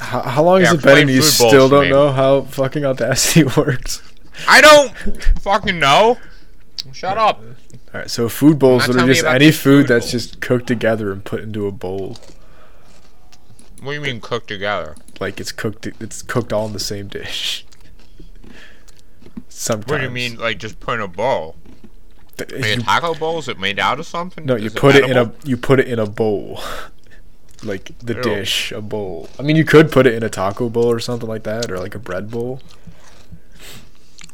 How, how long Yeah, has it been and you still don't know how fucking Audacity works? I don't fucking know. Shut up. All right, so food bowls are just any food food that's just cooked together and put into a bowl. What do you mean cooked together? Like it's cooked. It's cooked all in the same dish. Sometimes. What do you mean, like just put in a bowl? Th- Like a you- taco bowl? Is it made out of something? no, you Is put it in a you put it in a bowl. Like the Ew. dish, a bowl. I mean, you could put it in a taco bowl or something like that, or like a bread bowl.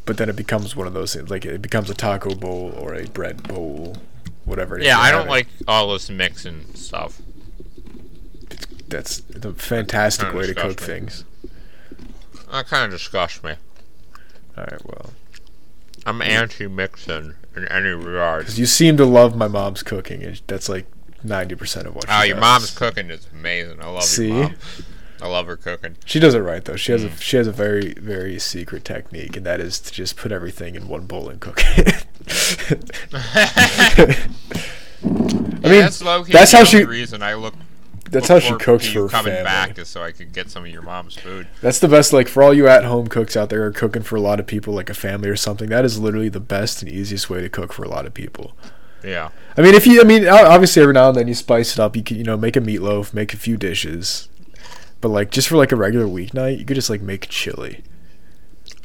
But then it becomes one of those things. Like it becomes a taco bowl or a bread bowl, whatever. it is Yeah, I don't having. like all this mixing stuff. That's a fantastic way to cook disgusting. things. That kind of disgusts me. All right, well, I'm anti-mixing in any regard. because you seem to love my mom's cooking, and that's like ninety percent of what. Oh, your does. mom's cooking is amazing. I love See? your mom. I love her cooking. She does it right though. She has Mm. a she has a very very secret technique, and that is to just put everything in one bowl and cook it. I mean, that's low-key that's how she- reason I look. that's how she cooks for coming family. back, is so I could get some of your mom's food. That's the best. Like for all you at home cooks out there are cooking for a lot of people, like a family or something. That is literally the best and easiest way to cook for a lot of people. Yeah. I mean, if you, I mean, obviously every now and then you spice it up. You can, you know, make a meatloaf, make a few dishes, but like just for like a regular weeknight, you could just like make chili,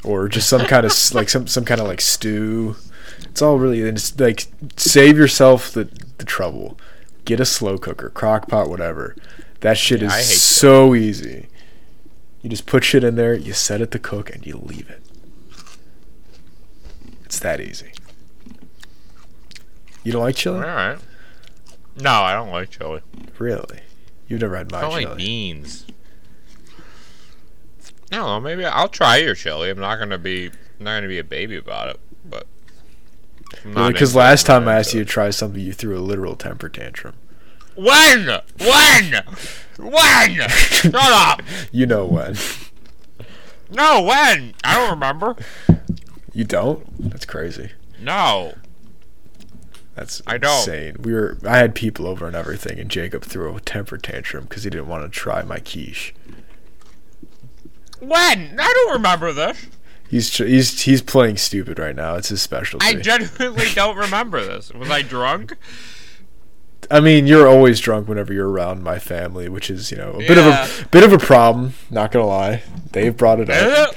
or just some kind of like some some kind of like stew. It's all really and it's like save yourself the the trouble. Get a slow cooker, crock pot, whatever. That shit Yeah, is so easy. You just put shit in there, you set it to cook, and you leave it. It's that easy. You don't like chili? All right. No, I don't like chili. Really? You've never had my I don't chili? like beans. I don't know. Maybe I'll try your chili. I'm not gonna be I'm not gonna be a baby about it, but Because it, last time I asked you to try something, you threw a literal temper tantrum. when, when, when? Shut up! You know when. No, when? I don't remember. You don't? That's crazy. No. That's I don't. insane. We were. I had people over and everything, and Jacob threw a temper tantrum because he didn't want to try my quiche. When? I don't remember this. He's he's he's playing stupid right now. It's his specialty. I genuinely don't remember this. Was I drunk? I mean, you're always drunk whenever you're around my family, which is you know a bit of a bit of a problem. Not gonna lie, they've brought it up.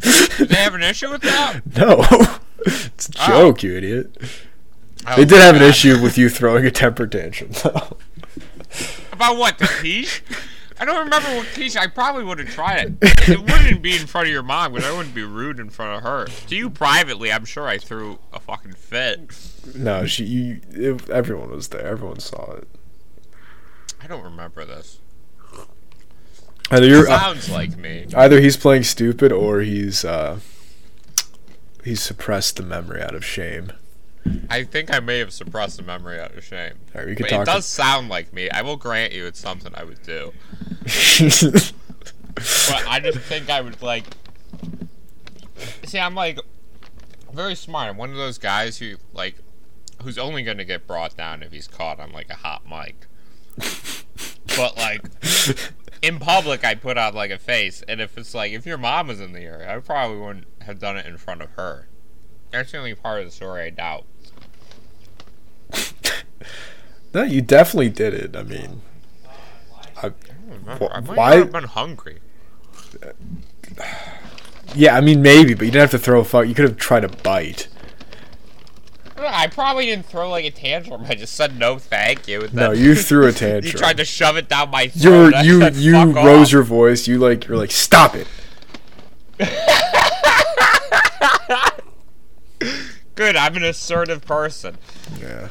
Do they have an issue with that? no, it's a Oh. joke, you idiot. Oh, They did have an issue with you throwing a temper tantrum. though. About what? The? I don't remember what quiche. I probably would have tried it. It wouldn't be in front of your mom, but I wouldn't be rude in front of her. To you privately, I'm sure I threw a fucking fit. no, she you. It, everyone was there. Everyone saw it. I don't remember this. Either you're uh, Sounds like me. either he's playing stupid or he's uh he's suppressed the memory out of shame. I think I may have suppressed the memory out of shame. All right, we could But it does sound like me. I will grant you it's something I would do. But I just think I would like. See, I'm like very smart. I'm one of those guys who like, who's only gonna get brought down if he's caught on like a hot mic. But like, in public, I put on like a face, and if it's like if your mom was in the area, I probably wouldn't have done it in front of her. That's the only part of the story I doubt. no, you definitely did it. I mean, I, I. I Wh- might why- have been hungry. yeah, I mean maybe, but you didn't have to throw a fuck. You could have tried to bite. I probably didn't throw like a tantrum. I just said no, thank you. No, you threw a tantrum. you tried to shove it down my throat. I you said, you "Fuck rose off." your voice. You like you're like stop it. Good. I'm an assertive person. Yeah,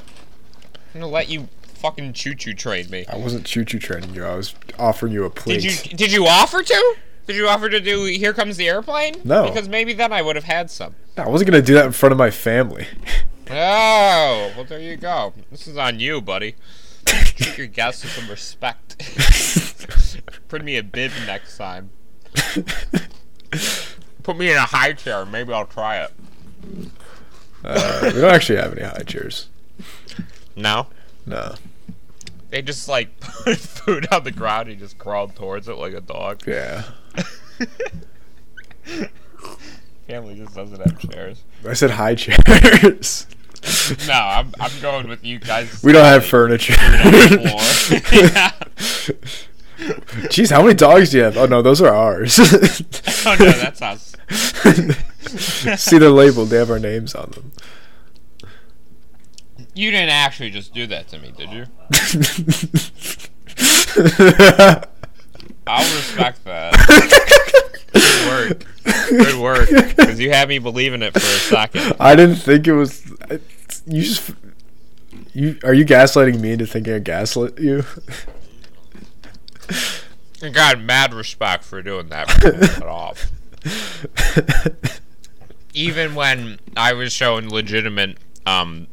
I'm gonna let you fucking choo choo train me. I wasn't choo choo training you. I was offering you a plate. Did you did you offer to? Did you offer to do Here Comes the Airplane? No. Because maybe then I would have had some. I wasn't gonna do that in front of my family. Oh, well there you go. This is on you, buddy. Treat your guests with some respect. Bring me a bib next time. Put me in a high chair. Maybe I'll try it. Uh, we don't actually have any high chairs. No. No. They just like put food on the ground and just crawled towards it like a dog. Yeah. Family just doesn't have chairs. I said high chairs. No, I'm I'm going with you guys. we don't have furniture. yeah. Jeez, how many dogs do you have? Oh no, those are ours. Oh no, that's us. See, they're labeled. They have our names on them. You didn't actually just do that to me, did you? I'll respect that. Good work. Good work. Because you had me believing it for a second. I didn't think it was. You just. You are you gaslighting me into thinking I gaslit you? I got mad respect for doing that the cut off. Even when I was showing legitimate, um,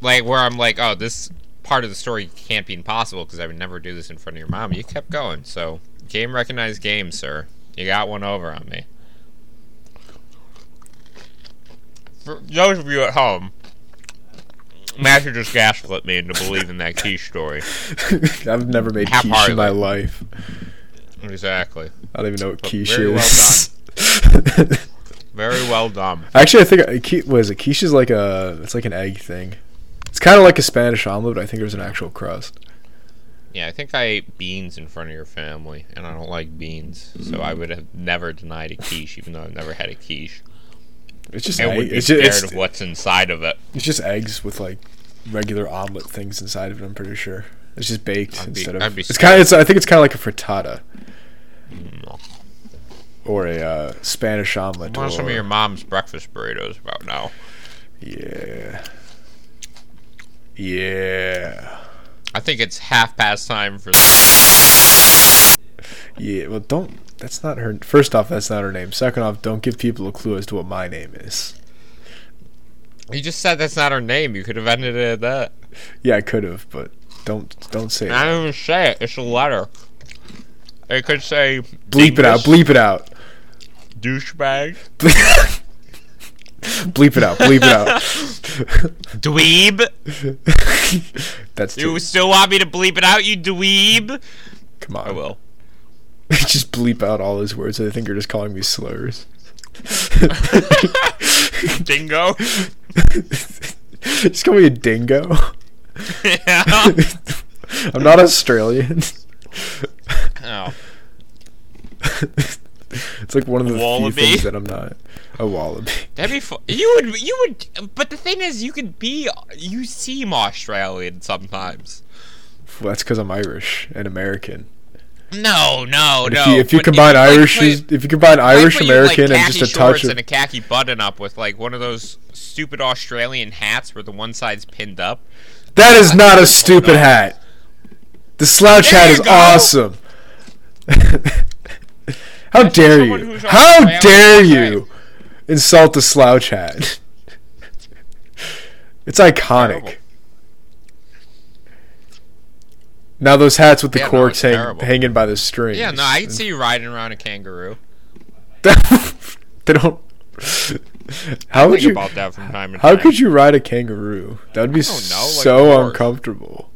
like where I'm like, oh, this part of the story can't be impossible because I would never do this in front of your mom. You kept going, so game recognized game, sir. You got one over on me. For those of you at home, Matthew just gaslit me into believing that quiche story. I've never made quiche in my life. Exactly. I don't even know what But quiche very well is. Very well done. Actually, I think uh, is it? Quiche is like a it's like an egg thing. It's kind of like a Spanish omelet, but I think there's an actual crust. Yeah, I think I ate beans in front of your family, and I don't like beans, so I would have never denied a quiche, even though I've never had a quiche. It's just I egg. would be It's scared just, of what's inside of it. it's just eggs with like regular omelet things inside of it. I'm pretty sure it's just baked be- instead of. It's kind of. It's, I think it's kind of like a frittata Mm. Or a uh, Spanish omelet. What are some of your mom's breakfast burritos about now? Yeah. Yeah. I think it's half past time for. Yeah. Well, don't. That's not her. First off, that's not her name. Second off, don't give people a clue as to what my name is. You just said that's not her name. You could have ended it at that. Yeah, I could have, but don't don't say it. I don't even say it. It's a letter. It could say. Bleep it out. Bleep it out. Douchebag. bleep it out. Bleep it out. Dweeb. That's You still want me to bleep it out, you dweeb? Come on. I will. just bleep out all those words. I think you're just calling me slurs. Dingo. just call me a dingo. yeah. I'm not Australian. Oh. it's like one of the few things that I'm not. A wallaby. That'd be fun. You would, you would, but the thing is, you could be, you seem Australian sometimes. Well, that's because I'm Irish and American. No, no, And no. if you, if you combine like, Irish, put- if you combine like, Irish, in, like, American, and just a touch of and a khaki button up with like one of those stupid Australian hats where the one side's pinned up. That is not a stupid hat. The slouch There hat is go. awesome. How That's dare you? How dare you insult the slouch hat? It's iconic. Terrible. Now those hats with the Yeah, corks it's hang, hanging by the strings. Yeah, no, I can see you riding around a kangaroo. they don't. How would Think you? about that from time to How time. could you ride a kangaroo? That would be know, like so uncomfortable.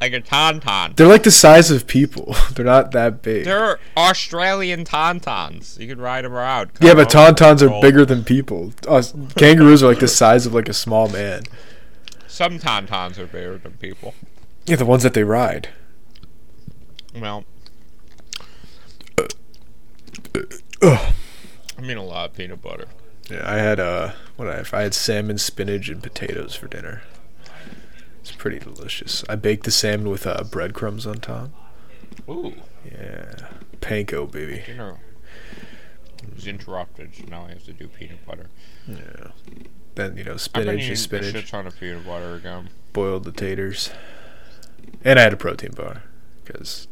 Like a tauntaun? They're like the size of people. They're not that big. They're Australian tauntauns. You could ride them around. yeah, but tauntauns are bigger than people. Us kangaroos are like the size of like a small man. Some tauntauns are bigger than people. Yeah, the ones that they ride. Well, Ugh. I mean a lot of peanut butter. Yeah, I had uh, what I have? I had salmon, spinach, and potatoes for dinner. It's pretty delicious. I baked the salmon with uh, breadcrumbs on top. Ooh, Yeah, panko baby. dinner was interrupted, so now I have to do peanut butter. Yeah. Then you know spinach is a spinach. ton of peanut butter again. Boiled the taters. And I had a protein bar because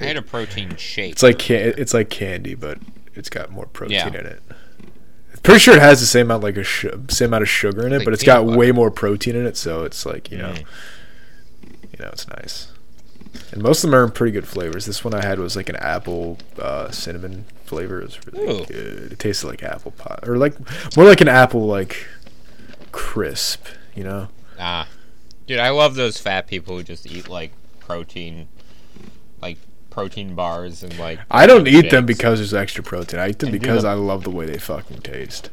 I had a protein shake. it's like can- it's like candy, but it's got more protein Yeah. in it. Pretty sure it has the same amount like a sh- same amount of sugar in it, Like but it's got butter. way more protein in it, so it's like you know, Mm. you know, it's nice. And most of them are in pretty good flavors. This one I had was like an apple uh, cinnamon flavor. It was really Ooh. good. It tasted like apple pie, or like more like an apple like crisp. You know, Ah, Dude, I love those fat people who just eat like protein, like protein bars and like. I don't eat them because there's extra protein. I eat them And because them- I love the way they fucking taste.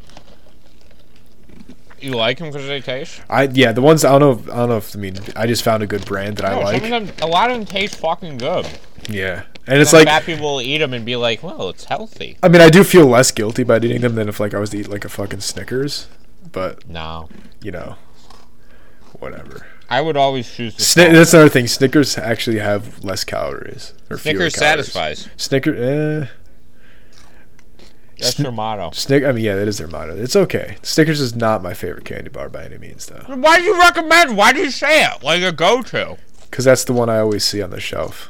you like them because they taste. I yeah, the ones I don't know. If, I don't know if I mean I just found a good brand that I like. Them, a lot of them taste fucking good. Yeah, and it's like fat people will eat them and be like, "Well, it's healthy." I mean I do feel less guilty about eating them than if like I was to eat like a fucking Snickers, but No, you know, whatever. I would always choose the Sni- that's another thing. Snickers actually have less calories or Snickers satisfies. Snickers. eh. That's Sn- their motto. Snick. I mean, yeah, that is their motto. It's okay. Snickers is not my favorite candy bar by any means, though, Why do you recommend? Why do you say it like a go-to? because that's the one I always see on the shelf.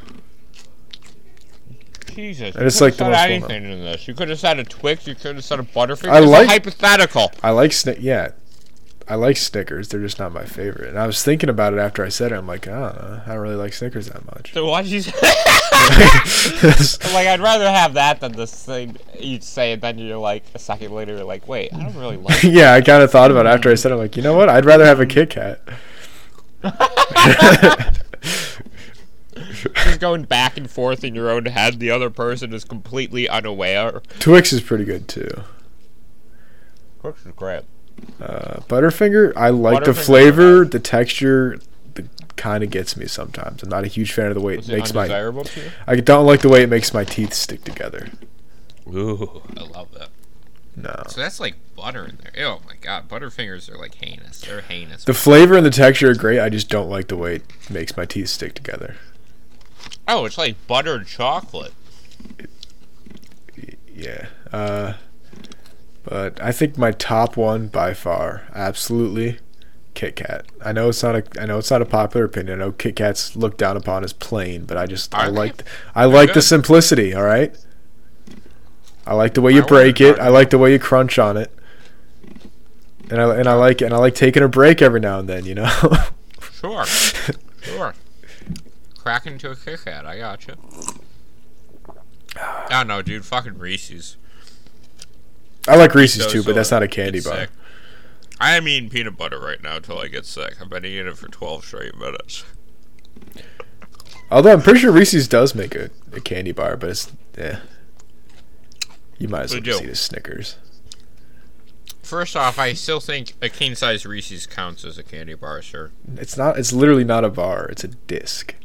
Jesus, And you it's could like have the said most anything in this. You could have said a Twix. You could have said a Butterfinger. I It's a like- hypothetical. I like Snick. Yeah, I like Snickers. They're just not my favorite. And I was thinking about it after I said it. I'm like, ah, I don't really like Snickers that much. So why'd you say? like I'd rather have that than this thing you'd say, and then you're like a second later, you're like, wait, I don't really like. yeah, I kind of thought about it after I said it. I'm like, you know what? I'd rather have a Kit Kat. Just going back and forth in your own head. The other person is completely unaware. Twix is pretty good too. Twix is great. Uh, Butterfinger, I like the flavor, the texture. The kind of gets me sometimes. I'm not a huge fan of the way it it makes my. undesirable to you? I don't like the way it makes my teeth stick together. Ooh, I love that. No. So that's like butter in there. Oh my god, Butterfingers are like heinous. They're heinous. The flavor and the texture are great. I just don't like the way it makes my teeth stick together. oh, it's like buttered chocolate. Y- Yeah. Uh, but I think my top one by far, absolutely, Kit Kat. I know it's not a. I know it's not a popular opinion. I know Kit Kats looked down upon as plain, but I just I they? like I like the simplicity. All right. I like the way you I break it. I like the way you crunch on it. And I and I like and I like taking a break every now and then. You know. Sure, sure. Crack into a Kit Kat. I got you. Ah, I don't know, dude. Fucking Reese's. I like Reese's too, but that's not a candy bar. sick. I am eating peanut butter right now until I get sick. I've been eating it for 12 straight minutes. Although I'm pretty sure Reese's does make a, a candy bar, but it's yeah. You might as well just eat a Snickers. First off, I still think a king size Reese's counts as a candy bar, sir. It's not. It's literally not a bar. It's a disc.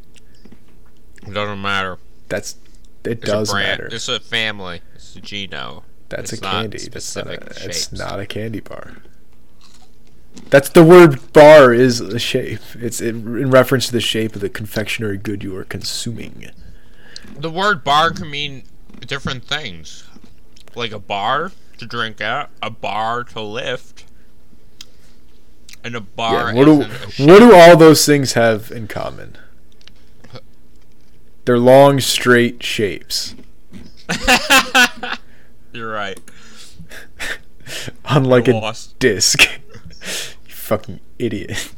It doesn't matter. That's. It It's does matter. It's a family. It's a Gino. That's it's a candy. That's not. A, it's not a candy bar. That's the word bar is a shape. It's in, in reference to the shape of the confectionery good you are consuming. The word bar can mean different things. Like a bar to drink at, a bar to lift, and a bar Yeah, what do a shape. what do all those things have in common? They're long, straight shapes. You're right. Unlike a disc. you fucking idiot.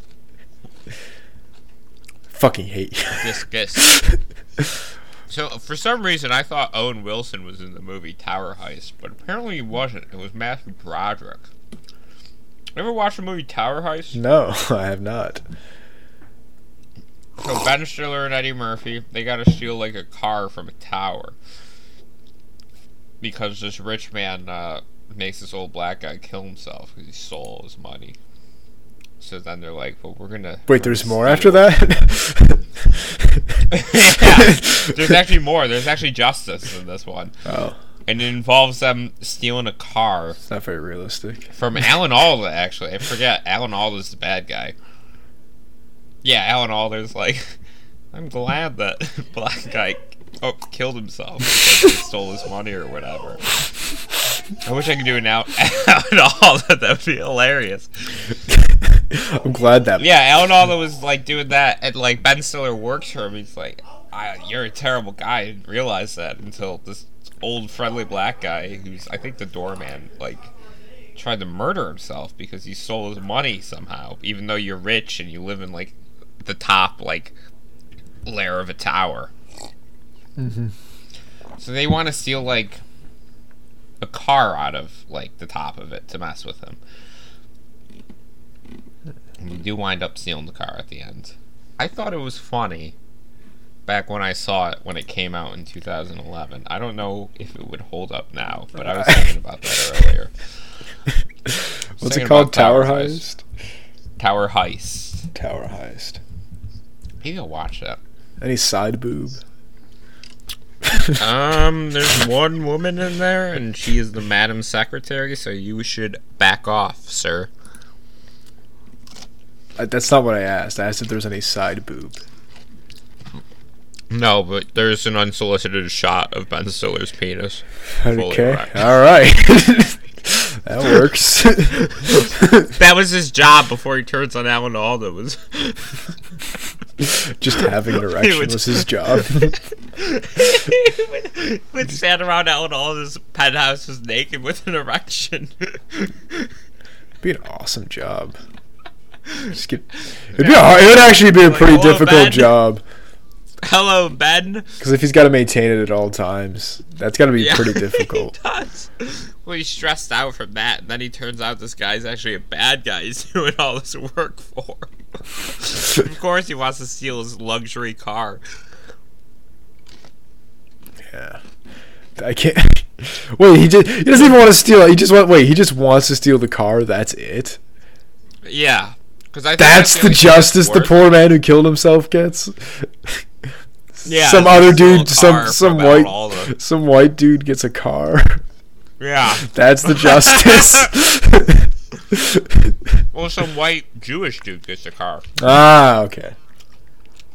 fucking hate you. Discus. So for some reason, I thought Owen Wilson was in the movie Tower Heist, but apparently he wasn't. It was Matthew Broderick. Ever watched the movie Tower Heist? No, I have not. So Ben Stiller and Eddie Murphy, they gotta steal like a car from a tower because this rich man uh, makes this old black guy kill himself because he stole his money. So then they're like, "Well, we're gonna." Wait, we're there's gonna more after that? yeah, there's actually more. There's actually justice in this one, Oh, and it involves them stealing a car it's not very realistic. from Alan Alda. Actually, I forget Alan Alda's the bad guy. Yeah, Alan Alda's like, I'm glad that black guy oh, killed himself because he stole his money or whatever. I wish I could do it now. Alan Alda, that would be hilarious. I'm glad that. Yeah, Alan Alda was like doing that, and like Ben Stiller works for him. He's like, I, "You're a terrible guy." I didn't realize that until this old friendly black guy, who's I think the doorman, like tried to murder himself because he stole his money somehow. Even though you're rich and you live in like the top like layer of a tower, hmm so they want to steal like a car out of like the top of it to mess with him. We do wind up stealing the car at the end. I thought it was funny back when I saw it when it came out in 2011. I don't know if it would hold up now, but I was thinking about that earlier. What's it called? Tower Heist. Tower Heist. Tower Heist. Maybe I'll watch that. Any side boob? Um, there's one woman in there, and she is the Madam Secretary, so you should back off, sir. Uh, That's not what I asked. I asked if there's any side boob. No, but there's an unsolicited shot of Ben Stiller's penis. Okay. All right. that works. That was his job before he turns on Alan Alda. Was Just having an erection would- was his job. would stand around Alan Alda's penthouse just naked with an erection. be an awesome job. Just get, it'd be a it would actually be a pretty hello, difficult Ben. job Hello, Ben. because if he's got to maintain it at all times, that's got to be Yeah, pretty difficult. he does. Well, he's stressed out from that, and then he turns out this guy's actually a bad guy he's doing all this work for. of course, he wants to steal his luxury car. Yeah, I can't. Wait, he just he doesn't even want to steal it. He just want wait. He just wants to steal the car. That's it. Yeah, because I think That's the only thing it's justice the poor man who killed himself gets. Yeah, some other dude, some some white, some white dude gets a car. Yeah. That's the justice. Well, some white Jewish dude gets a car. ah, okay.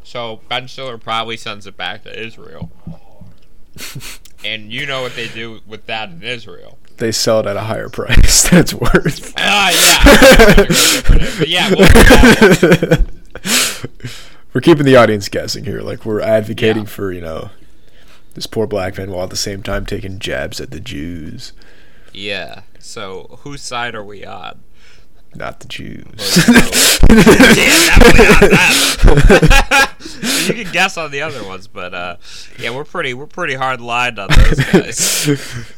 So Ben Stiller probably sends it back to Israel. and you know what they do with that in Israel. They sell it at a higher price than it's worth. Ah, yeah. but yeah, We'll we're keeping the audience guessing here. Like we're advocating Yeah. for you know this poor black man while at the same time taking jabs at the Jews, yeah. So whose side are we on? not the Jews. yeah, definitely not that. you can guess on the other ones, but uh, yeah, we're pretty we're pretty hard lined on those guys.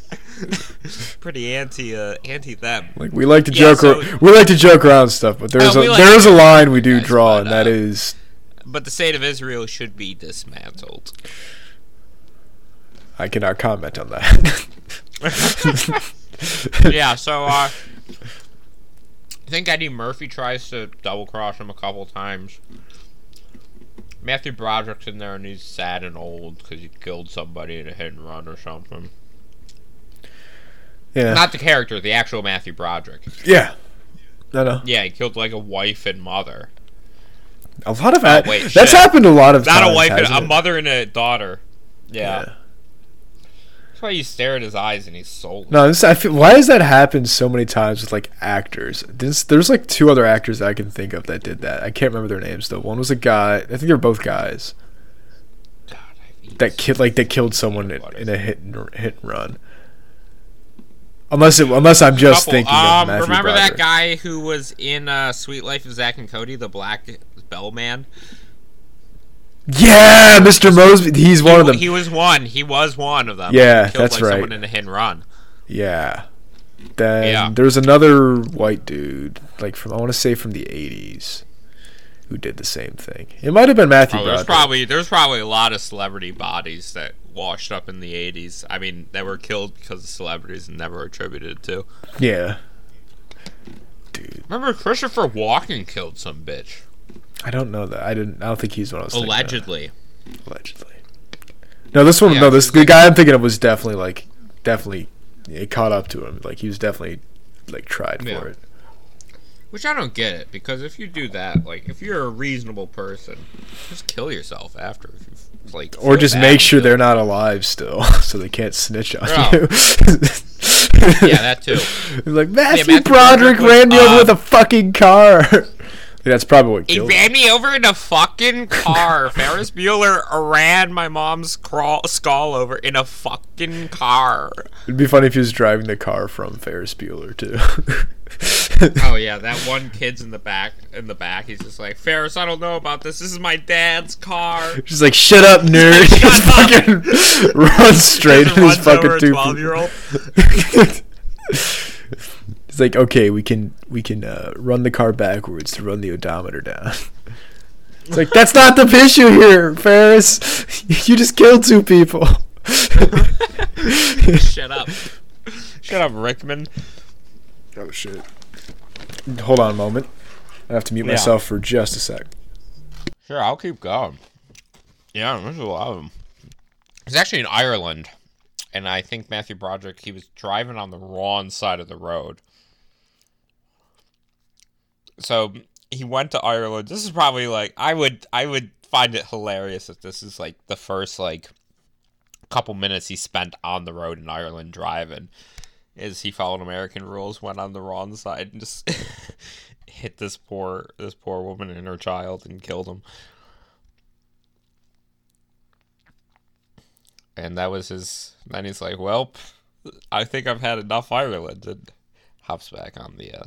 pretty anti uh, anti them. like we like to Yeah, joke, so- ar- we like to joke around stuff, but there's Oh, a like there is a line we do guys, draw, but, and that uh, is But the state of Israel should be dismantled. I cannot comment on that. yeah, so uh, I think Eddie Murphy tries to double cross him a couple times. Matthew Broderick's in there and he's sad and old because he killed somebody in a hit and run or something. yeah, Not the character, the actual Matthew Broderick. yeah. No, no. Yeah, he killed like a wife and mother. A lot of Oh, that. wait, that's shit. happened a lot of times. Not times. a wife, and a mother and a daughter. Yeah. Yeah. That's why you stare at his eyes and he's soulless. No, this, I feel, why has that happened so many times with like actors? This, there's like two other actors that I can think of that did that. I can't remember their names though. One was a guy. I think they were both guys God, that kid like that killed someone in, in a hit and hit and run. Unless it, unless I'm just thinking of um, remember Broderick. that guy who was in uh, Suite Life of Zack and Cody, the black bellman? Yeah, Mr. Moseby. He's one he, of them. He was one. He was one of them. Yeah, killed, that's like, right. Someone in a hit and run. Yeah. Then Yeah. there's another white dude, like from I want to say from the '80s, who did the same thing. It might have been Matthew Oh, there's probably there's probably a lot of celebrity bodies that washed up in the '80s. I mean, that were killed because of celebrities and never attributed to. yeah. Dude, Remember, Christopher Walken killed some bitch I don't know that. I didn't. I don't think he's one I was thinking of. allegedly. Allegedly. No, this one. Yeah, no, this the guy I'm thinking of was definitely like, definitely, it caught up to him. Like he was definitely like tried Yeah. for it. Which I don't get it because if you do that, like if you're a reasonable person, just kill yourself after. If you like, Or just make sure they're not alive still, so they can't snitch on you. Yeah, that too. Like Matthew, Matthew Broderick Broderick ran me over uh, with a fucking car. That's probably what He killed him. ran me over in a fucking car. Ferris Bueller ran my mom's crawl, skull over in a fucking car. It'd be funny if he was driving the car from Ferris Bueller too. Oh yeah, that one kid's in the back. In the back, he's just like Ferris. I don't know about this. This is my dad's car. She's like, "Shut up, nerd!" Shut fucking runs straight Just in his fucking over a two. twelve-year-old. He's It's like okay, we can we can uh, run the car backwards to run the odometer down. It's like that's not the issue here, Ferris. You just killed two people. Shut up. Shut up, Rickman. Oh shit. Hold on a moment. I have to mute Yeah. myself for just a sec. Sure, I'll keep going. Yeah, there's a lot of them. It's actually in Ireland, and I think Matthew Broderick he was driving on the wrong side of the road. So he went to Ireland. This is probably like I would I would find it hilarious if this is like the first like couple minutes he spent on the road in Ireland driving. Is he followed American rules, went on the wrong side, and just hit this poor this poor woman and her child and killed him. And that was his. Then he's like, "Well, I think I've had enough Ireland," and hops back on the uh,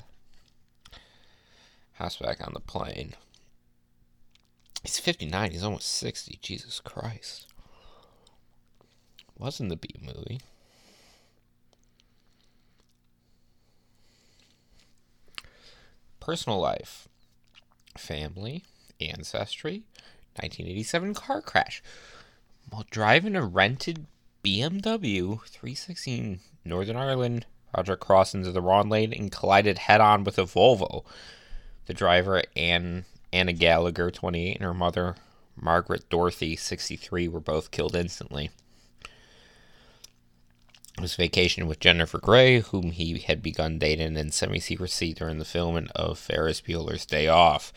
hops back on the plane. He's fifty nine. He's almost sixty. Jesus Christ! Wasn't the B movie. Personal life, family, ancestry, 1987 car crash. While driving a rented BMW 316 Northern Ireland, Roger crossed into the wrong lane and collided head on with a Volvo. The driver, Ann, Anna Gallagher, 28, and her mother, Margaret Doherty, 63, were both killed instantly. It was vacation with Jennifer Grey, whom he had begun dating in semi secrecy during the filming of Ferris Bueller's Day Off.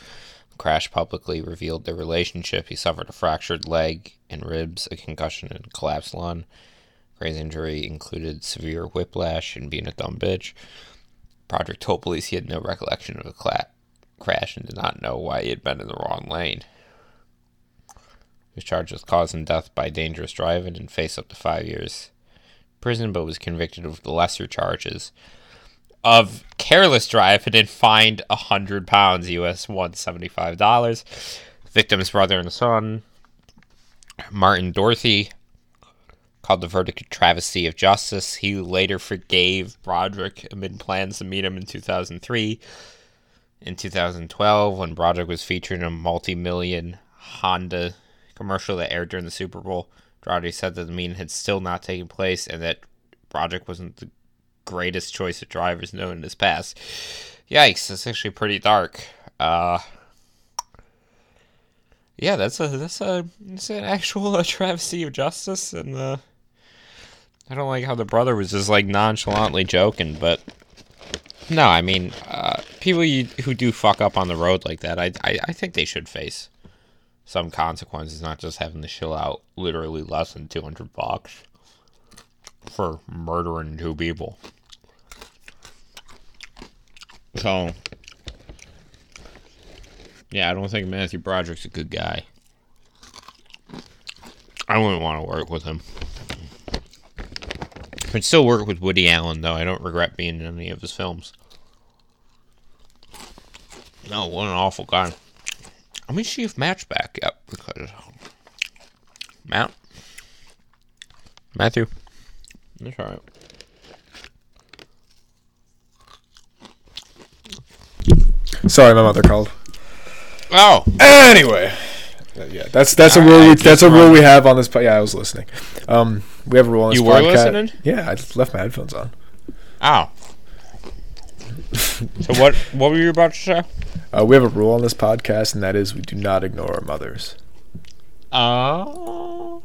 Crash publicly revealed their relationship. He suffered a fractured leg and ribs, a concussion, and a collapsed lung. Grey's injury included severe whiplash and being a dumb bitch. Project police he had no recollection of the cla- crash and did not know why he had been in the wrong lane. Was charged with causing death by dangerous driving and faced up to five years prison, but was convicted of the lesser charges of careless driving and fined a hundred pounds US one seventy five dollars. Victim's brother and son, Martin Doherty, called the verdict a travesty of justice. He later forgave Broderick amid plans to meet him in 2003. In 2012, when Broderick was featured in a multi million Honda commercial that aired during the Super Bowl, Broderick said that the meeting had still not taken place and that Broderick wasn't the greatest choice of drivers known in his past. Yikes, that's actually pretty dark. Uh, yeah, that's a that's a it's an actual uh, travesty of justice, and uh, I don't like how the brother was just like nonchalantly joking, but no, I mean, uh, people you, who do fuck up on the road like that, I, I I think they should face some consequences, not just having to chill out literally less than two hundred bucks for murdering two people. So, yeah, I don't think Matthew Broderick's a good guy. I wouldn't want to work with him. I'd still work with Woody Allen, though. I don't regret being in any of his films. No, what an awful guy. Let me see if Matt's back yet, because Matt, Matthew, that's all right. Sorry, my mother called. Oh, Anyway, yeah, that's that's a rule. We, that's a rule we have on this. Po- yeah, I was listening. Um, we have a rule on this You were podcast. listening? Yeah, I just left my headphones on. oh. so what? What were you about to say? Uh, we have a rule on this podcast, and that is we do not ignore our mothers. Oh,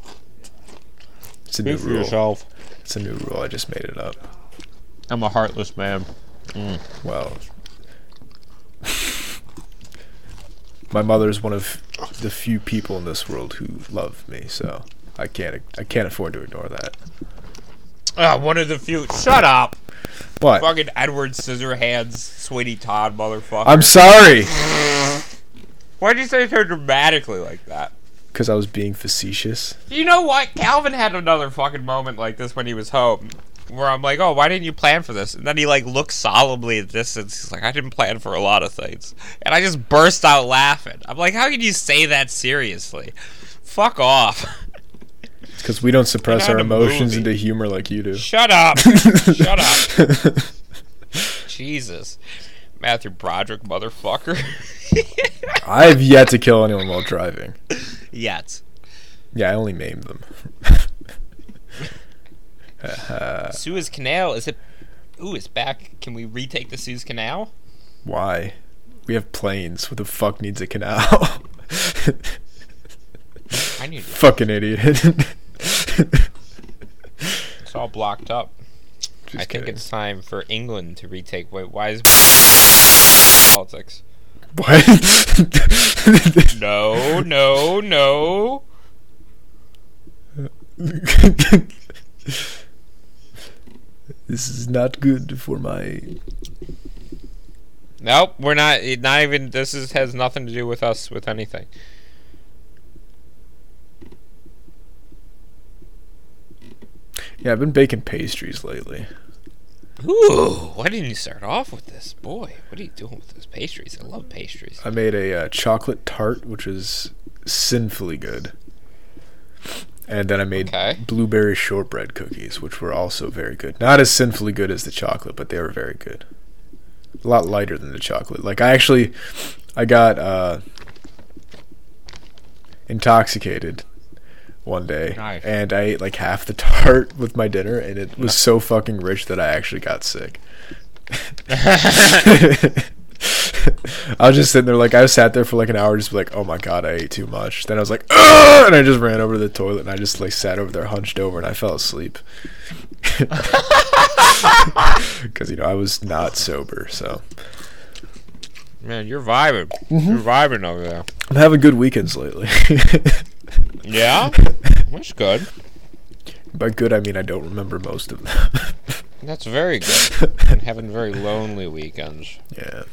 It's a new rule. yourself. It's a new rule. I just made it up. I'm a heartless man. Well, my mother is one of the few people in this world who love me, so I can't I can't afford to ignore that. Ah, one of the few. Shut up, What? fucking Edward Scissorhands, Sweeney Todd, motherfucker. I'm sorry, Why'd you say it so dramatically like that? because I was being facetious. You know what? Calvin had another fucking moment like this when he was home. Where I'm like, oh, why didn't you plan for this? And then he like looks solemnly at this and he's like, I didn't plan for a lot of things. And I just burst out laughing. I'm like, how can you say that seriously? Fuck off. Because we don't suppress our emotions movie. into humor like you do. Shut up. Shut up. Jesus. Matthew Broderick, motherfucker. I have yet to kill anyone while driving. Yet. Yeah, I only maimed them. Uh, uh, Suez Canal, is it. Ooh, it's back. Can we retake the Suez Canal? Why? We have planes. What the fuck needs a canal? I need Fucking idiot. It's all blocked up. Just I think it's time for England to retake. Wait, why is politics? What? No, no, no. this is not good for my. Nope, we're not. it- Not even. This is has nothing to do with us with anything. Yeah, I've been baking pastries lately. Ooh, why didn't you start off with this, boy? What are you doing with those pastries? I love pastries. I made a uh, chocolate tart, which is sinfully good. And then I made Okay. blueberry shortbread cookies, which were also very good. Not as sinfully good as the chocolate, but they were very good. A lot lighter than the chocolate. Like I actually, I got uh, intoxicated one day, Nice. and I ate like half the tart with my dinner, and it was so fucking rich that I actually got sick. I was just sitting there, like I sat there for like an hour, just like, oh my god, I ate too much. Then I was like, Ugh! and I just ran over to the toilet, and I just like sat over there, hunched over, and I fell asleep. Because you know I was not sober, so Man, you're vibing. Mm-hmm. You're vibing over there. I'm having good weekends lately. Yeah, that's good. By good, I mean I don't remember most of them. That's very good. and having very lonely weekends. yeah.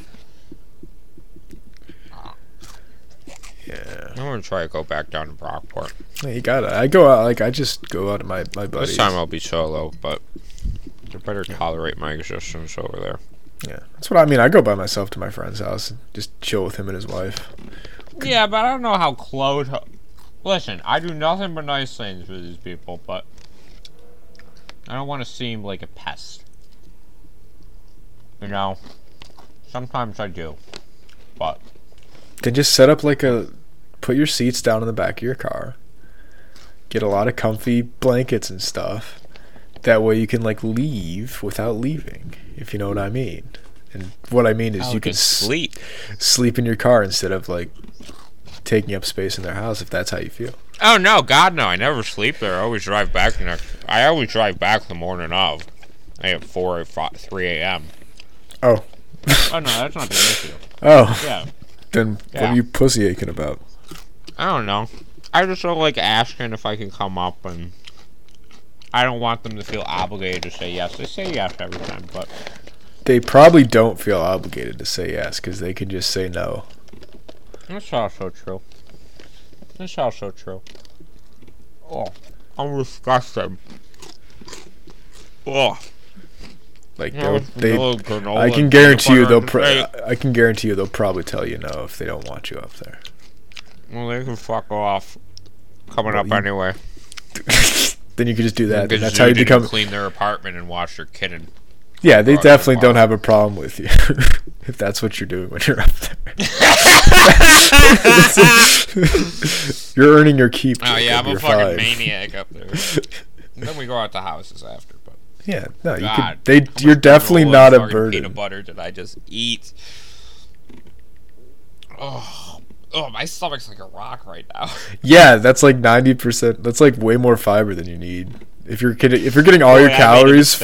Yeah. I'm gonna try to go back down to Brockport. Yeah, You gotta. I go out like I just go out to my my buddies. This time I'll be solo, but you better tolerate my existence over there. Yeah, that's what I mean. I go by myself to my friend's house and just chill with him and his wife. Yeah, but I don't know how close. Listen, I do nothing but nice things for these people, but I don't want to seem like a pest. You know, sometimes I do, but Then just set up like a, put your seats down in the back of your car. Get a lot of comfy blankets and stuff. That way you can like leave without leaving, if you know what I mean. And what I mean is oh, I'll you can just s- sleep. sleep in your car instead of like taking up space in their house if that's how you feel. Oh no, God no! I never sleep there. I always drive back the next. I always drive back the morning of. I at four or fi- three a.m. Oh. Oh no, that's not the issue. Oh, Yeah, then what are you pussy aching about? I don't know. I just don't like asking if I can come up, and I don't want them to feel obligated to say yes. They say yes every time, but They probably don't feel obligated to say yes because they can just say no. That's also true. That's also true. Oh, I'm disgusted. Oh, Like they—they, I can guarantee you they'll. Pro- I can guarantee you they'll probably tell you no if they don't want you up there. Well, they can fuck off. Coming Well, up you- anyway. then you can just do that. That's how you become. clean their apartment and watch their kid and Yeah, they definitely don't have a problem with you if that's what you're doing when you're up there. you're earning your keep. Oh yeah, I'm a fucking fine. maniac up there. And then we go out to houses after, but Yeah, no, you God, could. They, you're definitely not a burden. Peanut butter did I just eat? Oh, oh, my stomach's like a rock right now. Yeah, that's like ninety percent. That's like way more fiber than you need. If you're getting if you're getting all Boy, your I made a calories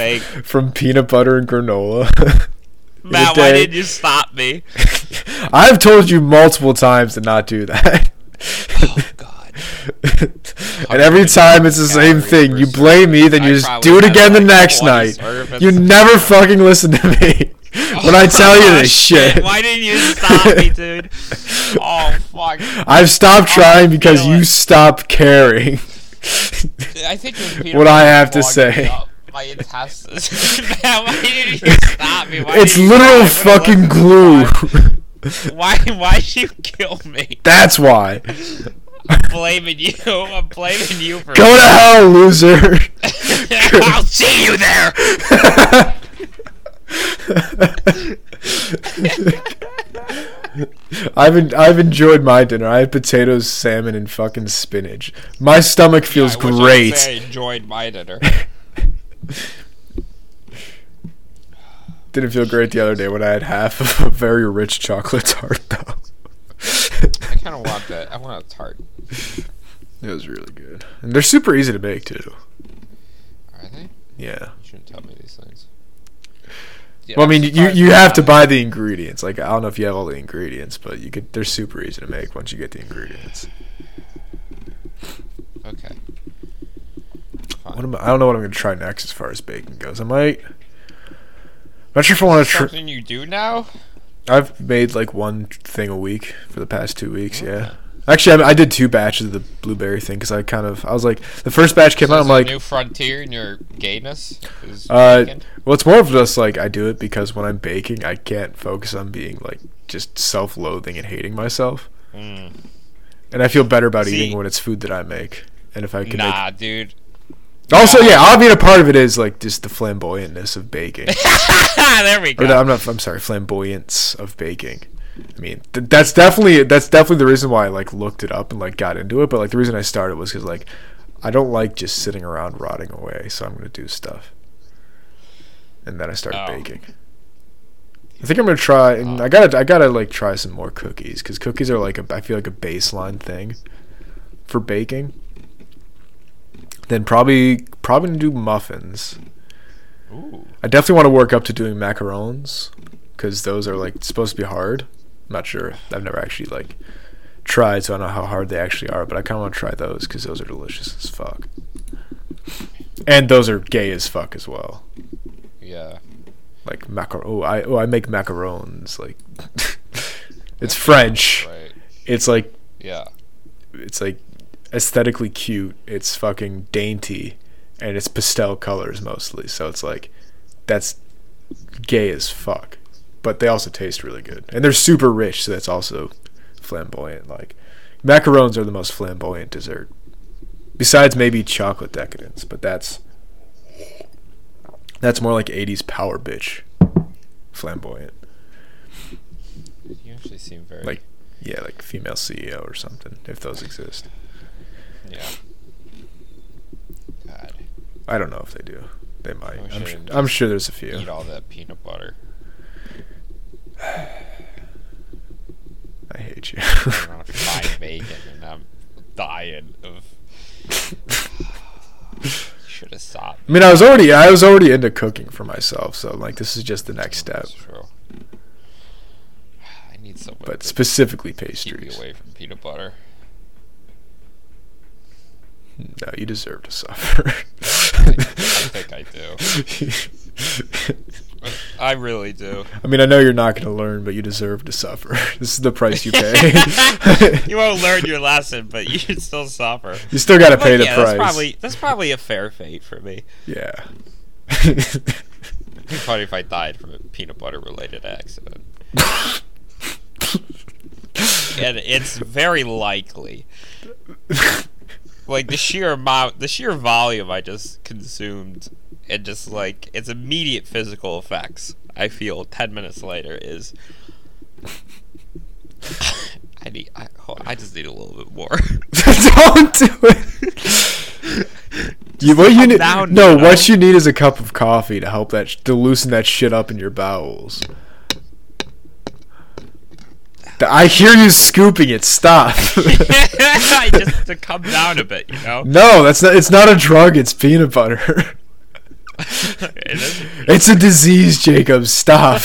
from peanut butter and granola. Matt, why did you stop me? I've told you multiple times to not do that. Oh God. and every time it's the same thing. You blame me, then you just do it again the next night. You never fucking listen to me when I tell you Oh, this shit. Why didn't you stop me, dude? Oh fuck. I've stopped trying because you stopped caring. I think it was peanut What I have to say. My intestines. Why didn't you stop me? Why It's literal fucking glue. Why? Why'd you kill me? That's why. I'm blaming you. I'm blaming you for. Go to hell, loser. I'll see you there. I've en- I've enjoyed my dinner. I had potatoes, salmon, and fucking spinach. My stomach feels I wish I great. say I enjoyed my dinner. Didn't feel great the other day when I had half of a very rich chocolate tart though. I kind of want that. I want a tart. It was really good, and they're super easy to make too. Are they? Yeah. You shouldn't tell me these things. Yeah, Well, I mean, you you have to buy the ingredients. Like I don't know if you have all the ingredients, but you could. They're super easy to make once you get the ingredients. Okay. Fine. What am I, I don't know what I'm gonna try next as far as baking goes. I might. I'm not sure if I want to try. Something you do now? I've made like one thing a week for the past two weeks. Yeah. Actually, I, I did two batches of the blueberry thing because I kind of I was like the first batch came So out. I'm like, new frontier in your gayness. Is Uh, bacon? well, it's more of just like I do it because when I'm baking, I can't focus on being like just self-loathing and hating myself, Mm. and I feel better about See- eating when it's food that I make. And if I can Nah, dude. make, also yeah, I mean a part of it is like just the flamboyantness of baking. there we go. or no, I'm not. I'm sorry, flamboyance of baking. I mean, th- that's definitely that's definitely the reason why I like looked it up and like got into it. But like the reason I started was because like I don't like just sitting around rotting away, so I'm gonna do stuff. And then I started Oh. baking. I think I'm gonna try, and Oh. I gotta I gotta like try some more cookies because cookies are like a I feel like a baseline thing for baking. Then probably probably gonna do muffins. Ooh. I definitely want to work up to doing macarons because those are like supposed to be hard. I'm not sure. I've never actually like tried, so I don't know how hard they actually are. But I kind of want to try those because those are delicious as fuck, and those are gay as fuck as well. Yeah. Like macar. Oh, I oh I make macarons. Like it's French. Right. It's like Yeah. it's like aesthetically cute. It's fucking dainty, and it's pastel colors mostly. So it's like that's gay as fuck. But they also taste really good, and they're super rich. So that's also flamboyant. Like macarons are the most flamboyant dessert, besides maybe chocolate decadence. But that's that's more like '80s power bitch flamboyant. You actually seem very. Like yeah, like female CEO or something if those exist. Yeah. God. I don't know if they do. They might. I'm, I su- didn't I'm sure there's a few. Eat all that peanut butter. I hate you. I'm on fried bacon and I'm dying of. should have stopped. I mean, I was already I was already into cooking for myself, so like this is just the next step. That's true. I need someone But specifically pastries. away from peanut butter. No, you deserve to suffer. I think I do. I really do. I mean, I know you're not going to learn, but you deserve to suffer. This is the price you pay. you won't learn your lesson, but you should still suffer. You still got to pay the yeah, price. That's probably that's probably a fair fate for me. yeah. It'd be funny if I died from a peanut butter related accident. and it's very likely. Like the sheer amount, the sheer volume I just consumed, and just like its immediate physical effects, I feel ten minutes later is. I need. I, hold- I just need a little bit more. Don't do it. You, what you need? down, no, you know? what you need is a cup of coffee to help that sh- to loosen that shit up in your bowels. I hear you scooping it. Stop. I just to come down a bit, you know. no, that's not. It's not a drug. It's peanut butter. It it's a disease, Jacob. Stop.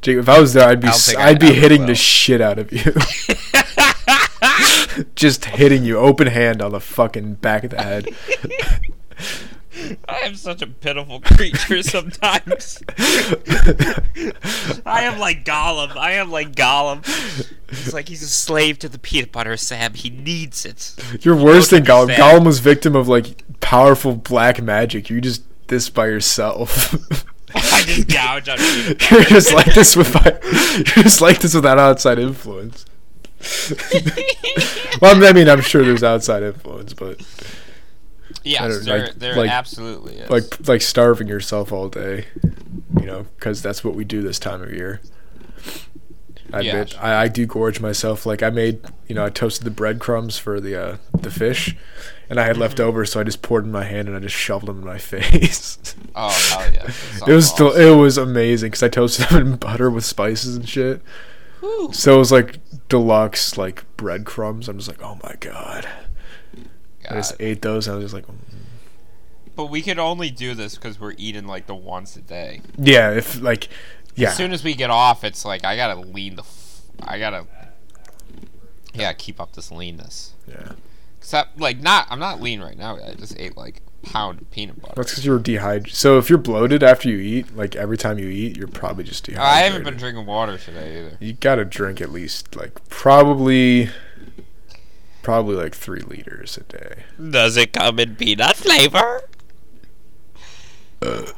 Jacob, if I was there, I'd be I don't s- think I'd be hitting the shit out of you. Just hitting you open hand on the fucking back of the head. I am such a pitiful creature sometimes. I am like Gollum. I am like Gollum. It's like he's a slave to the peanut butter, Sam. He needs it. You're worse than Gollum. Gollum was victim of like powerful black magic. You're just this by yourself. I just gouge on peanut You're just like this with you're just like this without outside influence. well, I mean, I'm sure there's outside influence, but Yes, there, like- there like- absolutely is. like like starving yourself all day. you know, because that's what we do this time of year. I Yeah, admit. I, I do gorge myself. Like I made, you know, I toasted the breadcrumbs for the uh, the fish, and I had Mm-hmm. left over, so I just poured in my hand and I just shoved them in my face. Oh hell yeah! It was sounds still, it was amazing because I toasted them in butter with spices and shit. Whew. So it was like deluxe like breadcrumbs. I'm just like, oh my god. I just ate those and I was just like, mm. But we could only do this because we're eating like the once a day. yeah, if like, yeah, As soon as we get off, it's like I gotta lean the. F- I gotta. Yeah, keep up this leanness. yeah. Except like not. I'm not lean right now. I just ate like a pound of peanut butter. That's because you were dehydrated. So if you're bloated after you eat, like every time you eat, you're probably just dehydrated. I haven't been drinking water today either. You gotta drink at least like probably, probably like three liters a day. Does it come in peanut flavor? Uh.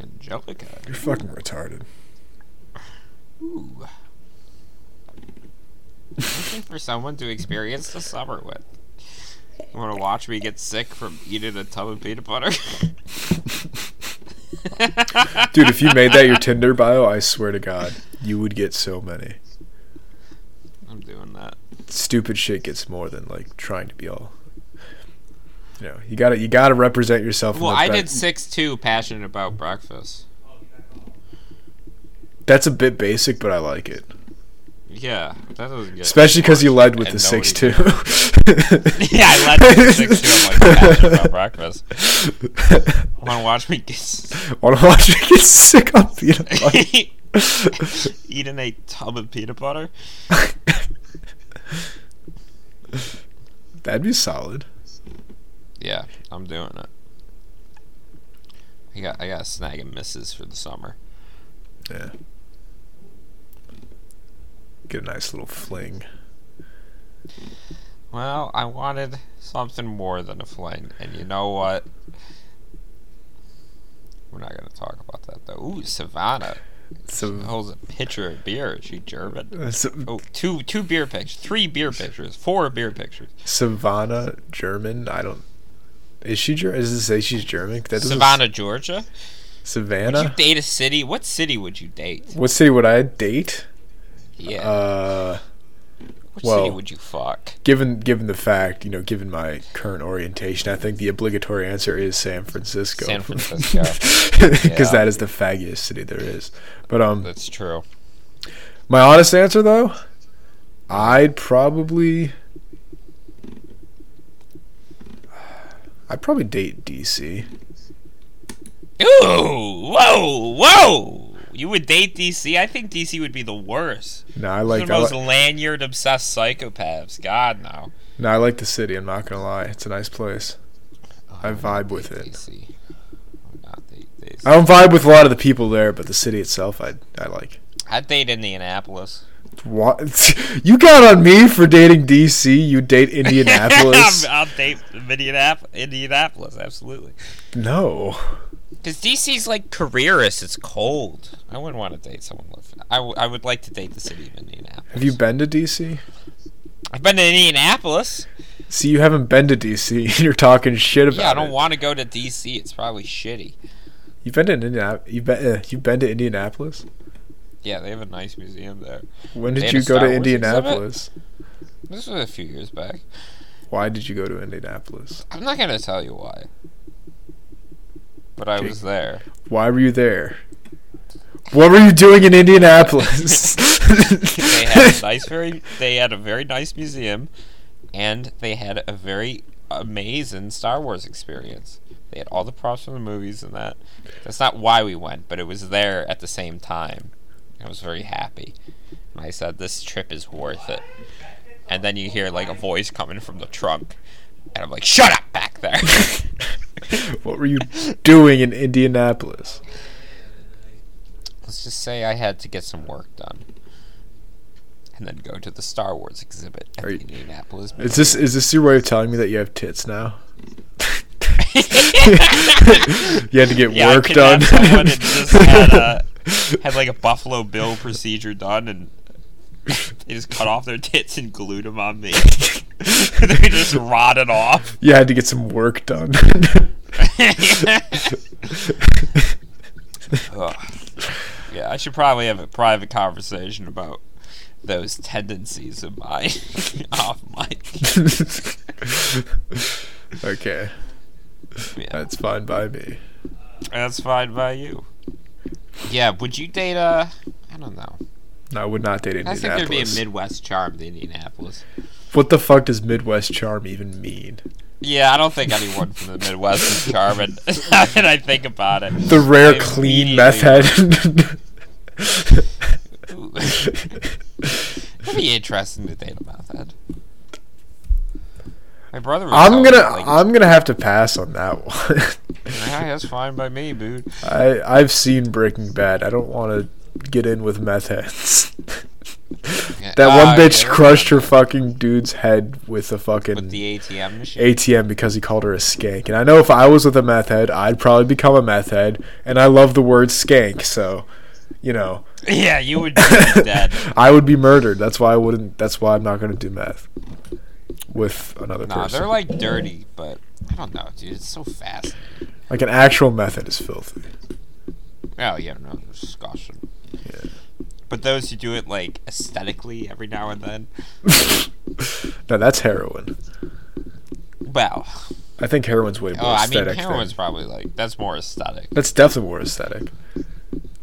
Angelica. You're fucking retarded. Ooh. Looking for someone to experience the summer with. You want to watch me get sick from eating a tub of peanut butter? Dude, if you made that your Tinder bio, I swear to God, you would get so many. I'm doing that. Stupid shit gets more than like trying to be all. You know, you gotta you gotta represent yourself. Well, I did six two, passionate about breakfast. That's a bit basic, but I like it. Yeah, that was good. Especially because you led with the six two. yeah, I led with the six two. I'm like passionate about breakfast. Want to watch me get Want to watch me get sick on peanut butter? eating a tub of peanut butter? That'd be solid. Yeah, I'm doing it. I got I got snag and misses for the summer. Yeah. Get a nice little fling. Well, I wanted something more than a fling, and you know what? We're not gonna talk about that though. Ooh, Savannah So, holds a pitcher of beer. Is she German? so Oh, two two beer pictures, three beer pictures, four beer pictures. Savannah German. I don't. Is she German? Does it say she's German? That Savannah, Georgia. Would you Savannah. date a city? What city would you date? What city would I date? Yeah. Uh, what well- city would you fuck? given given the fact, you know, given my current orientation, I think the obligatory answer is San Francisco. San Francisco. Because Yeah. that is the faggiest city there is. But um, That's true. my honest answer though, I'd probably, I'd probably date DC. Ooh, whoa, whoa! You would date DC? I think DC would be the worst. No, I like the I most li- lanyard obsessed psychopaths. God no. no, I like the city. I'm not gonna lie, it's a nice place. Oh, I vibe with it. DC. I would not date DC. I don't vibe with a lot of the people there, but the city itself, I I like. I'd date Indianapolis. What? You got on me for dating DC? You date Indianapolis? I'll date Indianap- Indianapolis, absolutely. no. Because DC's like careerist. It's cold. I wouldn't want to date someone with. I, w- I would like to date the city of Indianapolis. Have you been to DC? I've been to Indianapolis. See, you haven't been to DC. You're talking shit about Yeah, I don't it. want to go to DC. It's probably shitty. You've been to Indianapolis. You've been. Uh, you've been to Indianapolis. Yeah, they have a nice museum there. When did you go Star to Wars Indianapolis? This was a few years back. Why did you go to Indianapolis? I'm not gonna tell you why. But I Jake. was there. Why were you there? What were you doing in Indianapolis? They had a nice, very. They had a very nice museum, and they had a very amazing Star Wars experience. They had all the props from the movies and that. That's not why we went, but it was there at the same time. I was very happy. And I said, "This trip is worth it." And then you hear like a voice coming from the trunk, and I'm like, "Shut up back there." what were you doing in Indianapolis? Let's just say I had to get some work done. And then go to the Star Wars exhibit at you- Indianapolis Is this is this your way of telling me that you have tits now? you had to get yeah, work I done. kidnapped someone just had, uh, had like a Buffalo Bill procedure done, and they just cut off their tits and glued them on me. they just rotted off. you had to get some work done. Yeah, I should probably have a private conversation about those tendencies of mine off mic. okay, Yeah, that's fine by me. that's fine by you. Yeah, would you date a? I don't know. No, I would not date Indianapolis. I Indianapolis. think there'd be a Midwest charm to Indianapolis. what the fuck does Midwest charm even mean? Yeah, I don't think anyone from the Midwest is charming. now that I think about it. The rare I clean meth head. It'd be interesting to date a meth head. My brother. Was I'm gonna like, I'm gonna have to pass on that one. Yeah, that's fine by me, dude. I I've seen Breaking Bad. I don't want to get in with meth heads. that Uh, one bitch yeah, crushed her fucking dude's head with a fucking with the ATM machine. ATM because he called her a skank. And I know if I was with a meth head, I'd probably become a meth head. And I love the word skank, so you know yeah, you would be dead. I would be murdered. That's why I wouldn't. That's why I'm not gonna do meth with another Nah, person. they're like dirty, but I don't know, dude. It's so fast. Like an actual method is filthy. Oh yeah, no, they're disgusting. But those who do it like aesthetically every now and then, no, that's heroin. well, I think heroin's way more oh, I mean, aesthetic. than- heroin's probably like that's more aesthetic. That's definitely more aesthetic.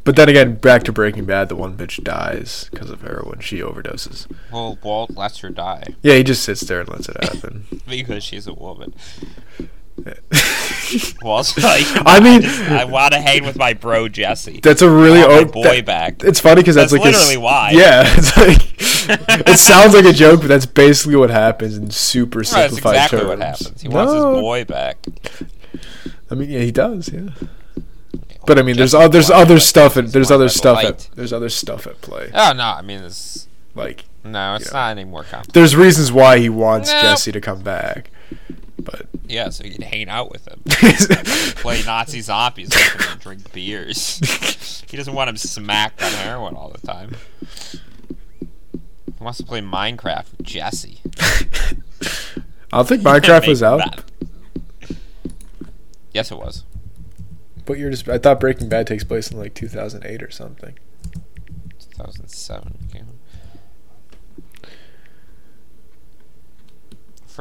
But then again, back to Breaking Bad, the one bitch dies because of heroin. She overdoses. Well, Walt lets her die Yeah, he just sits there and lets it happen. because she's a woman. Walt's like, I mean- just- I want to hang with my bro Jesse. that's a really old boy that- back. It's funny because that's, That's like a literally why. Yeah, it's like it sounds like a joke, but that's basically what happens in super No, that's simplified exactly terms. what happens. He wants his boy back. I mean, yeah, he does. Yeah, but I mean, there's o- there's other stuff he's there's other stuff at there's other stuff at play. Oh no, I mean it's Like no, it's Yeah. not any more complicated. there's reasons why he wants No. Jesse to come back, Yeah, so you can hang out with him, play Nazi zombies with him, and drink beers. he doesn't want him smacked on heroin all the time. He wants to play Minecraft with Jesse. I don't think Minecraft was out. that- Yes, it was. But you're just I thought Breaking Bad takes place in like 2008 or something. 2007 came out.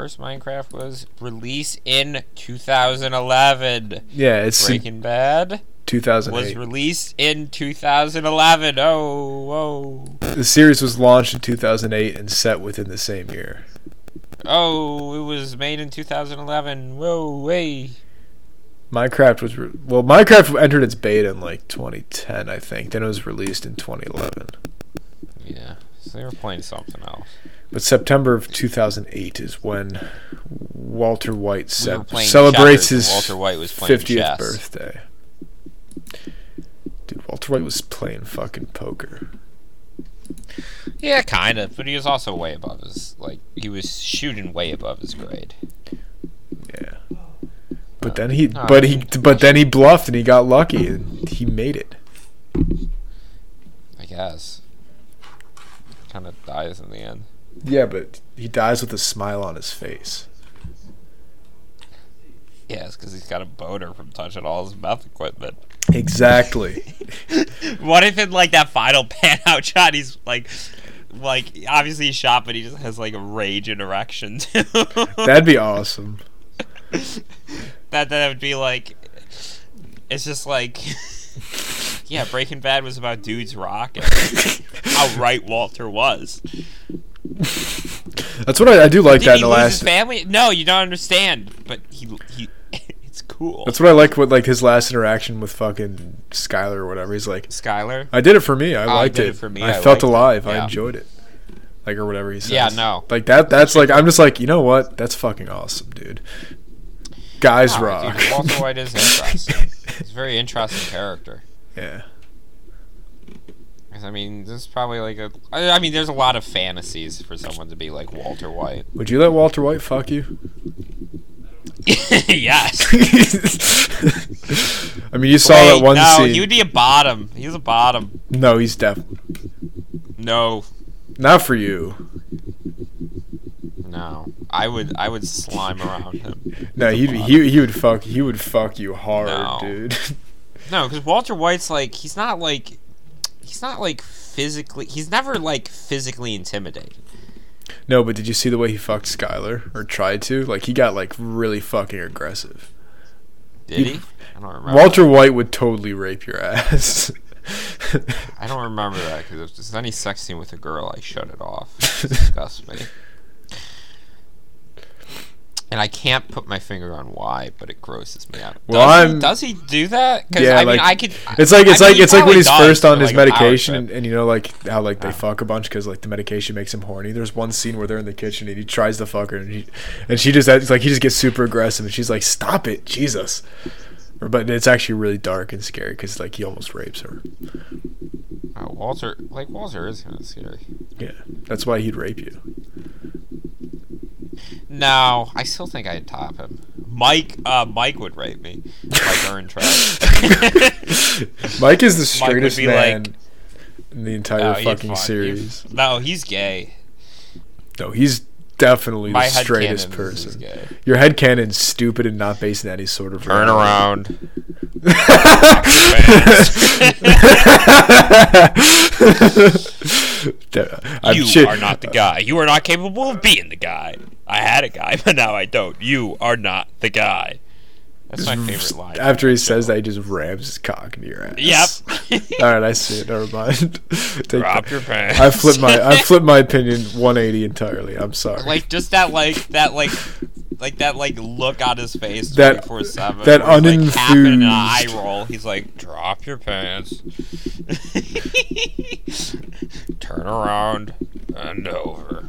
First Minecraft was released in 2011. Yeah, it's in Breaking Bad was released in 2011. Oh, whoa. the series was launched in 2008 and set within the same year. Oh, it was made in 2011. Whoa, way. Minecraft was re- well, Minecraft entered its beta in like 2010, I think. Then it was released in 2011. Yeah, so they were playing something else. But September of 2008 is when Walter White We celebrates his Walter White was 50th chess. birthday. Dude, Walter White was playing fucking poker. Yeah, kind of, but he was also way above his like he was shooting way above his grade. Yeah. But then he, No, but I he, uh, but then he bluffed and he got lucky and he made it. I guess. Kind of dies in the end. Yeah, but he dies with a smile on his face. Yeah, it's because he's got a boner from touching all his mouth equipment. Exactly. what if in like that final pan out shot, he's like, like obviously he's shot, but he just has like a rage and erection too. That'd be awesome. that that would be like, it's just like, yeah, Breaking Bad was about dudes rock and how right Walter was. That's what I, I do like Did that he in the lose his last. family? No, you don't understand. But he he, it's cool. That's what I like with like his last interaction with fucking Skyler or whatever. He's like, Skyler. I did it for me. I oh, I liked did it. it for me. I, I felt liked it. alive. I enjoyed it. Like or whatever he says. Yeah, no. Like that. That's like I'm just like you know what? That's fucking awesome, dude. Guys ah, Wow, rock. dude, Walter White is interesting. He's a very interesting character. Yeah. I mean, there's probably like a. I mean, there's a lot of fantasies for someone to be like Walter White. Would you let Walter White fuck you? yes. I mean, you saw Wait, that one no, scene. would be a bottom. He's a bottom. No, he's def. No, Not for you. no. I would. I would slime around him. No, he bottom. he he would fuck he would fuck you hard, No. dude. No, because Walter White's like he's not like he's not like physically. He's never like physically intimidating. No, but did you see the way he fucked Skyler or tried to? Like he got like really fucking aggressive. Did He- he? I don't remember. Walter White would totally rape your ass. I don't remember that because if there's any sex scene with a girl, I shut it off. It disgusts me. And I can't put my finger on why, but it grosses me out. Well, does, I'm- he, does he do that? Yeah, I mean, like, I could. It's like it's I like he it's like when he's first on his like, medication, and, and you know like how like they fuck a bunch because like the medication makes him horny. There's one scene where they're in the kitchen and he tries to fuck her, and he and she just it's like he just gets super aggressive, and she's like, "Stop it, Jesus!" But it's actually really dark and scary because like he almost rapes her. Oh, Walter, like Walter is kind of scary. Yeah, that's why he'd rape you. No, I still think I'd top him. Mike, uh, Mike would rape me, like Ehrmantraut. Mike is the straightest be man like- in the entire Oh, he'd fucking series. He'd- no, he's gay. No, he's definitely My the straightest canon is he's person. Your head canon's stupid and not based in any sort of Turn reality. around. I'm you shit- are not the guy. You are not capable of being the guy. I had a guy, but now I don't. You are not the guy. That's my favorite line. After he says that, he just rams his cock into your ass. Yep. All right, I see it. Never mind. Drop that. your pants. I flipped my I flipped my opinion 180 entirely. I'm sorry. like just that like that like like that like look on his face That- 24 7 that like in an eye roll he's like drop your pants turn around and over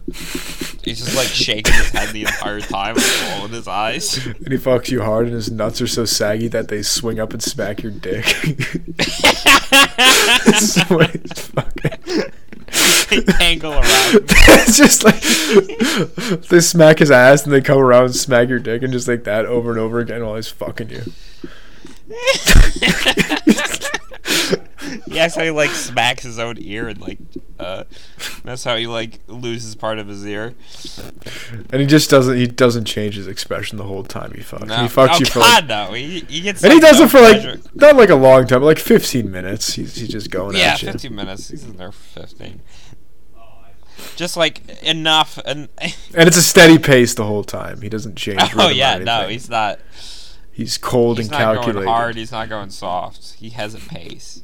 he's just like shaking his head the entire time and rolling his eyes and he fucks you hard, and his nuts are so saggy that they swing up and smack your dick. It's the fucking- they tangle around it's just like they smack his ass and they come around and smack your dick and just like that over and over again while he's fucking you. He actually like smacks his own ear and like uh that's how he like loses part of his ear And he just doesn't he doesn't change his expression the whole time he fucks. no. He fucks oh, you for God, like no. He, he gets and he does no it for like not like a long time, but like 15 minutes. He's he's just going Yeah, at you. Yeah, 15 minutes. He's in there for 15. Just like enough. And And it's a steady pace the whole time. He doesn't change. oh yeah, no, he's not. he's cold He's and not calculated. going hard. He's not going soft. He has a pace.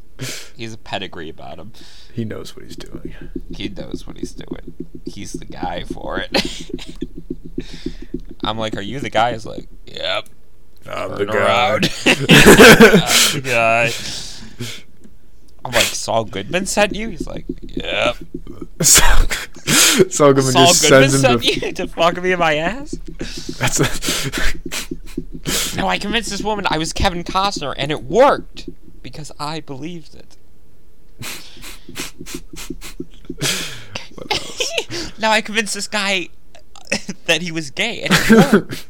He has a pedigree about him. He knows what he's doing. He knows what he's doing. He's the guy for it. I'm like, are you the guy? He's like, yep. I'm the guy. I'm the guy. I'm like, Saul Goodman sent you? He's like, yep. Saul, Saul Goodman Saul just Goodman sends him sent to. you to fuck me in my ass? That's a, No, I convinced this woman I was Kevin Costner, and it worked because I believed it. now I convinced this guy that he was gay, and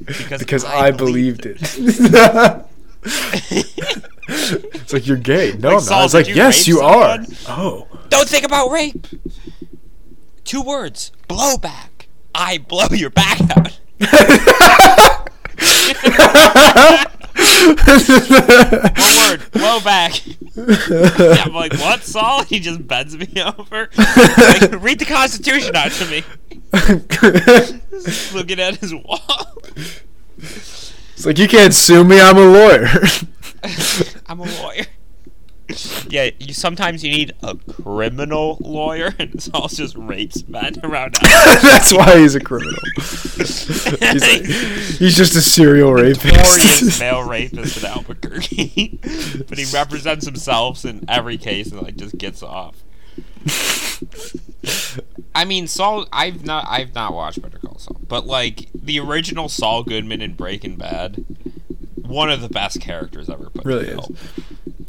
because, because I, believed it. it's like you're gay. No, Like, I'm not. It's like you yes, you are. Oh, Don't think about rape. Two words: blowback. I blow your back out. One word: blowback. I'm like, what, Saul? He just bends me over. Like, read the Constitution out to me. Looking at his wall. it's like you can't sue me. I'm a lawyer. I'm a lawyer. Yeah, you sometimes you need a criminal lawyer, and Saul just rapes men around. That's why he's a criminal. he's, like, he's just a serial rapist. male rapist in Albuquerque, but he represents himself in every case and like just gets off. I mean, Saul. I've not. I've not watched Better Call Saul, but like the original Saul Goodman in Breaking Bad, one of the best characters ever put. Really in is.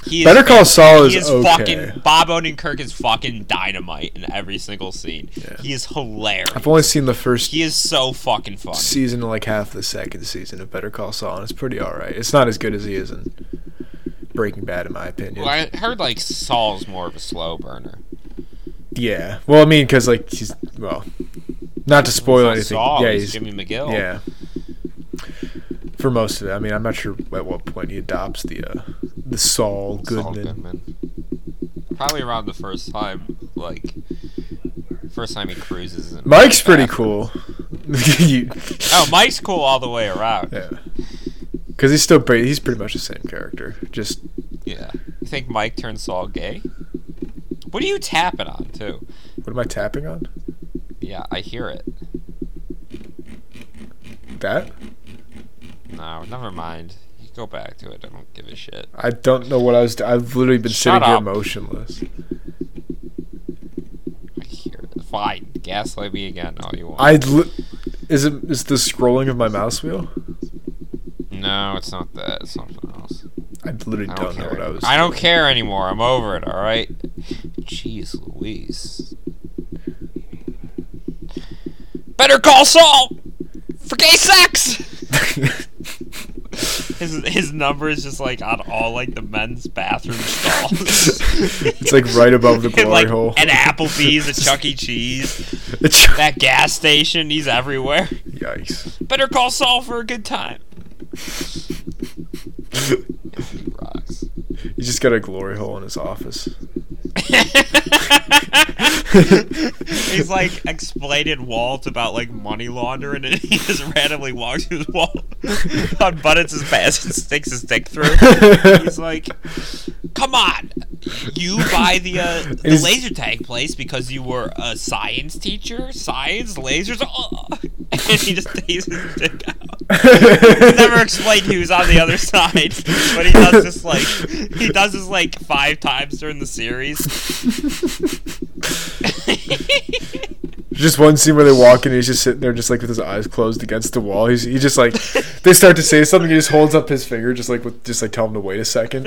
He Better Call Saul he is is okay. fucking Bob Odenkirk is fucking dynamite in every single scene. Yeah. He is hilarious. I've only seen the first he is so fucking funny. season, like half the second season of Better Call Saul, and it's pretty all right. It's not as good as he is in Breaking Bad, in my opinion. Well, I heard like Saul's more of a slow burner. Yeah. Well, I mean, because like he's well, not to spoil He's anything. Saul, yeah, he's Jimmy McGill. yeah. For most of it, I mean, I'm not sure at what point he adopts the uh, the Saul Saul Goodman. Goodman. Probably around the first time, like, first time he cruises. in Mike's pretty cool. You- Oh, Mike's cool all the way around. yeah, because he's still pretty. He's pretty much the same character. Just Yeah. You think Mike turned Saul gay? What are you tapping on, too? what am I tapping on? Yeah, I hear it. That No, never mind. Go back to it. I don't give a shit. I don't know what I was. I've literally been Shut sitting here motionless. I hear it. Fine. Gaslight me again all you want. I li- is it is the scrolling of my mouse wheel? no, it's not that. It's something else. I literally I don't, don't, know what I was. I don't doing. care anymore. I'm over it. All right. Jeez Louise. Better call Saul for gay sex. His his number is just like on all like the men's bathroom stalls. it's like right above the And, glory like hole. an Applebee's, a Chuck E. Cheese, It's- that gas station. He's everywhere. Yikes! Better call Saul for a good time. He rocks. He just got a glory hole in his office. He's like explaining Walt about like money laundering, and he just randomly walks to his wall, unbuttons his pants, and sticks his dick through. He's like, "Come on, you buy the uh, the laser tag place because you were a science teacher, science lasers." Oh. And he just takes his dick out. Never explained who's on the other side, but he does this like he does this like five times during the series. Just one scene where they walk in and he's just sitting there, just like with his eyes closed against the wall. He's he just like they start to say something. He just holds up his finger, just like with just like tell him to wait a second.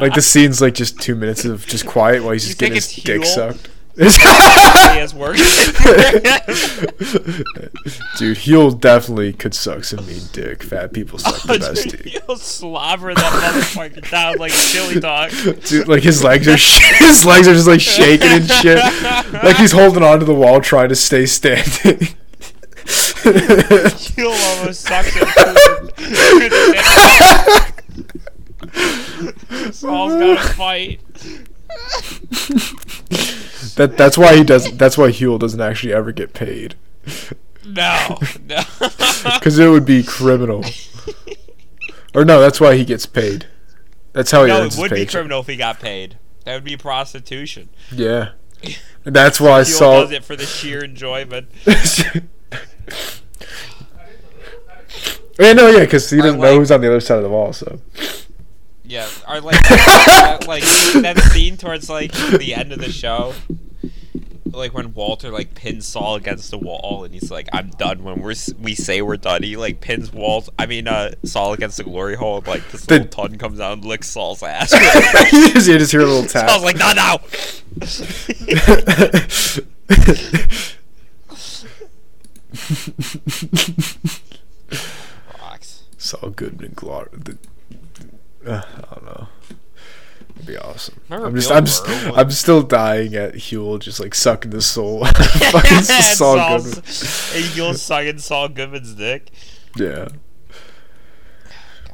Like the scene's like just two minutes of just quiet while he's You just getting think his it's dick sucked. He has work. Dude, he'll definitely could suck some mean dick. Fat people suck the oh, best Dude, dick. he'll slobber that motherfucker down like chili dog. Dude, like his legs are sh- his legs are just like shaking and shit. Like he's holding onto the wall trying to stay standing. He'll almost suck it. Saul's gotta fight. That that's why he doesn't. That's why Huell doesn't actually ever get paid No, no. because it would be criminal. Or no, that's why he gets paid. That's how he no, earns it his would be paycheck. criminal if he got paid. That would be prostitution. Yeah, and that's why He saw does it for the sheer enjoyment. yeah, no, yeah, because he I doesn't know like- who's on the other side of the wall. So Yeah, or like that, like that scene towards like the end of the show, like when Walter like pins Saul against the wall and he's like, "I'm done." When we're we say we're done, he like pins Walt. I mean, uh, Saul against the glory hole. And, like this The- little ton comes out and licks Saul's ass. you just, you just hear a little tap. Saul's like, "No, no." Rocks. Saul Goodman, Glar. The, uh, I don't know. It'd be awesome. Remember I'm just, Bill I'm, just, I'm still dying at Huell just like sucking the soul. out of fucking And Saul Saul's- Goodman. and Huell sucking Saul Goodman's dick. Yeah.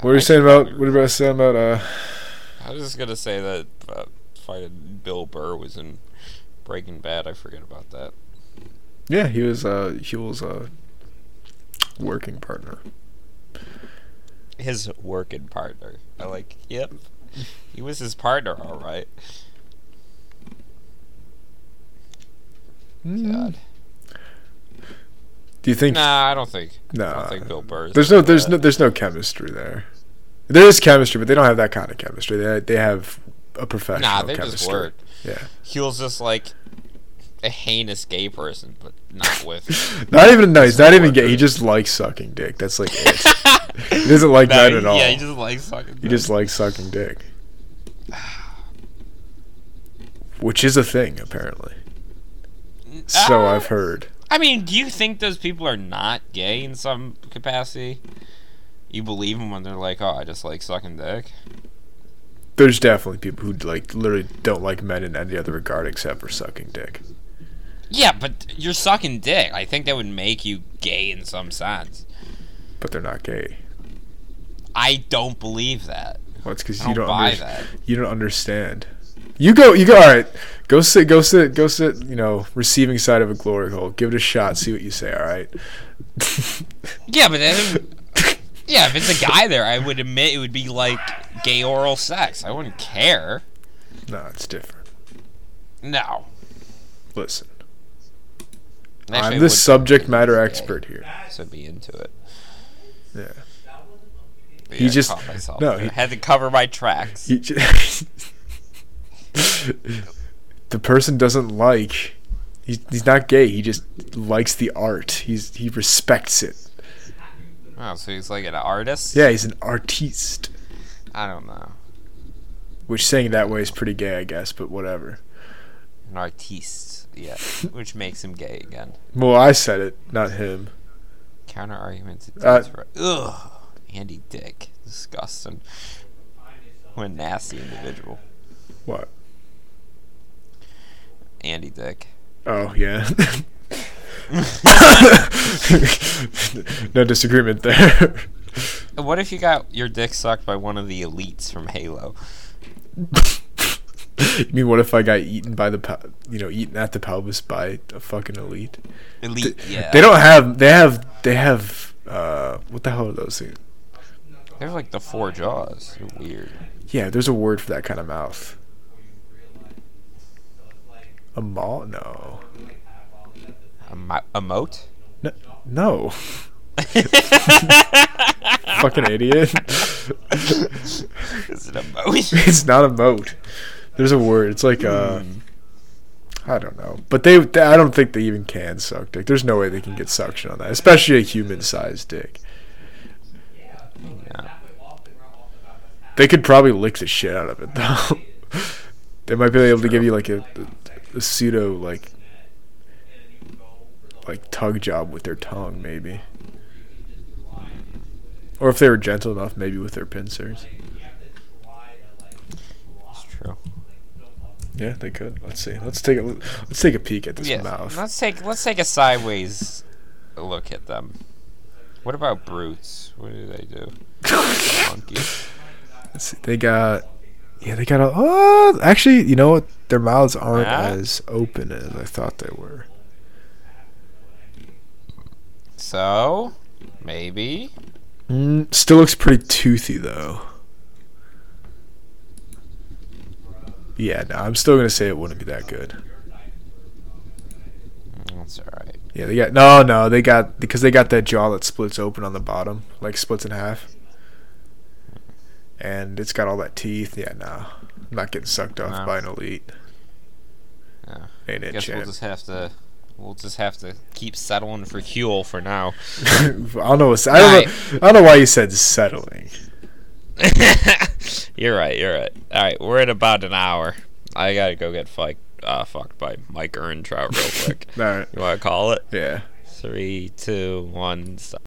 What are you saying about? What about saying about? Uh, I was just gonna say that uh, fighting Bill Burr was in Breaking Bad. I forget about that. yeah, he was. Uh, Huell's uh, working partner. His working partner. I like. Yep, he was his partner. All right. Mm-hmm. God. Do you think? Nah, I don't think. No. I don't think Bill Burr. There's no. There's no. There's no chemistry there. There is chemistry, but they don't have that kind of chemistry. They they have a professional Nah, they chemistry. just work. Yeah. He was just like a heinous gay person, but not with. Not even no, he's not even gay. He just likes sucking dick. That's like it. he doesn't like No, that at all. Yeah, he just likes fucking. He just likes sucking dick. Which is a thing, apparently. So Ah. I've heard. I mean, do you think those people are not gay in some capacity? You believe them when they're like, "Oh, I just like sucking dick." There's definitely people who like literally don't like men in any other regard except for sucking dick. Yeah, but you're sucking dick. I think that would make you gay in some sense. But they're not gay. I don't believe that. Well, it's because you don't under- that. you don't understand. You go, you go. All right, go sit, go sit, go sit. You know, receiving side of a glory hole. Give it a shot. See what you say. All right. Yeah, but then, yeah, if it's a guy there, I would admit it would be like gay oral sex. I wouldn't care. no, it's different. No. Listen, I'm the subject matter expert here. So be into it. Yeah. But He yeah, I just- myself no, he- had to cover my tracks. He j- the person doesn't like. He's, he's not gay. He just likes the art. He's he respects it. Oh, so he's like an artist? Yeah, he's an artiste. I don't know. Which saying that way is pretty gay, I guess. But whatever. An artiste, yeah. Which makes him gay again. Well, I said it, not him. Counter argument to Uh, for Ugh. Andy Dick. Disgusting. What a nasty individual. What? Andy Dick. Oh yeah. no disagreement there. What if you got your dick sucked by one of the elites from Halo? you mean what if I got eaten by the you know eaten at the pelvis by a fucking elite? Elite, yeah. They don't have. They have. They have. Uh, what the hell are those things? They're like the four jaws. They're weird. Yeah, there's a word for that kind of mouth. A maw? No. A, mo- a moat? No. no. Fucking idiot. Is it a moat? it's not a moat. There's a word. It's like uh I don't know. But they, they I don't think they even can suck dick. There's no way they can get suction on that, especially a human-sized dick. Yeah. They could probably lick the shit out of it though. they might be able to give you like a, a, pseudo like like tug job with their tongue maybe. Or if they were gentle enough, maybe with their pincers. It's true. Yeah, they could. Let's see. Let's take a let's take a peek at this Yeah. mouth. Let's take let's take a sideways look at them. What about brutes? What do they do? See. They got yeah, they got a oh, actually, you know what? Their mouths aren't Yeah? as open as I thought they were. So maybe. Mm, still looks pretty toothy though. Yeah, no, I'm still gonna say it wouldn't be that good. That's alright. Yeah, they got no, no, they got because they got that jaw that splits open on the bottom, like splits in half, and it's got all that teeth. Yeah, no, I'm not getting sucked off No. by an elite. Yeah. Ain't I it, guess we'll just have to we'll just have to keep settling for Huell for now. I don't know. I don't know. I don't know why you said settling. you're right, you're right. Alright, we're at about an hour. I gotta go get fucked uh, fucked by Mike Ehrmantraut real quick. All right. you wanna call it? Yeah. Three, two, one, stop.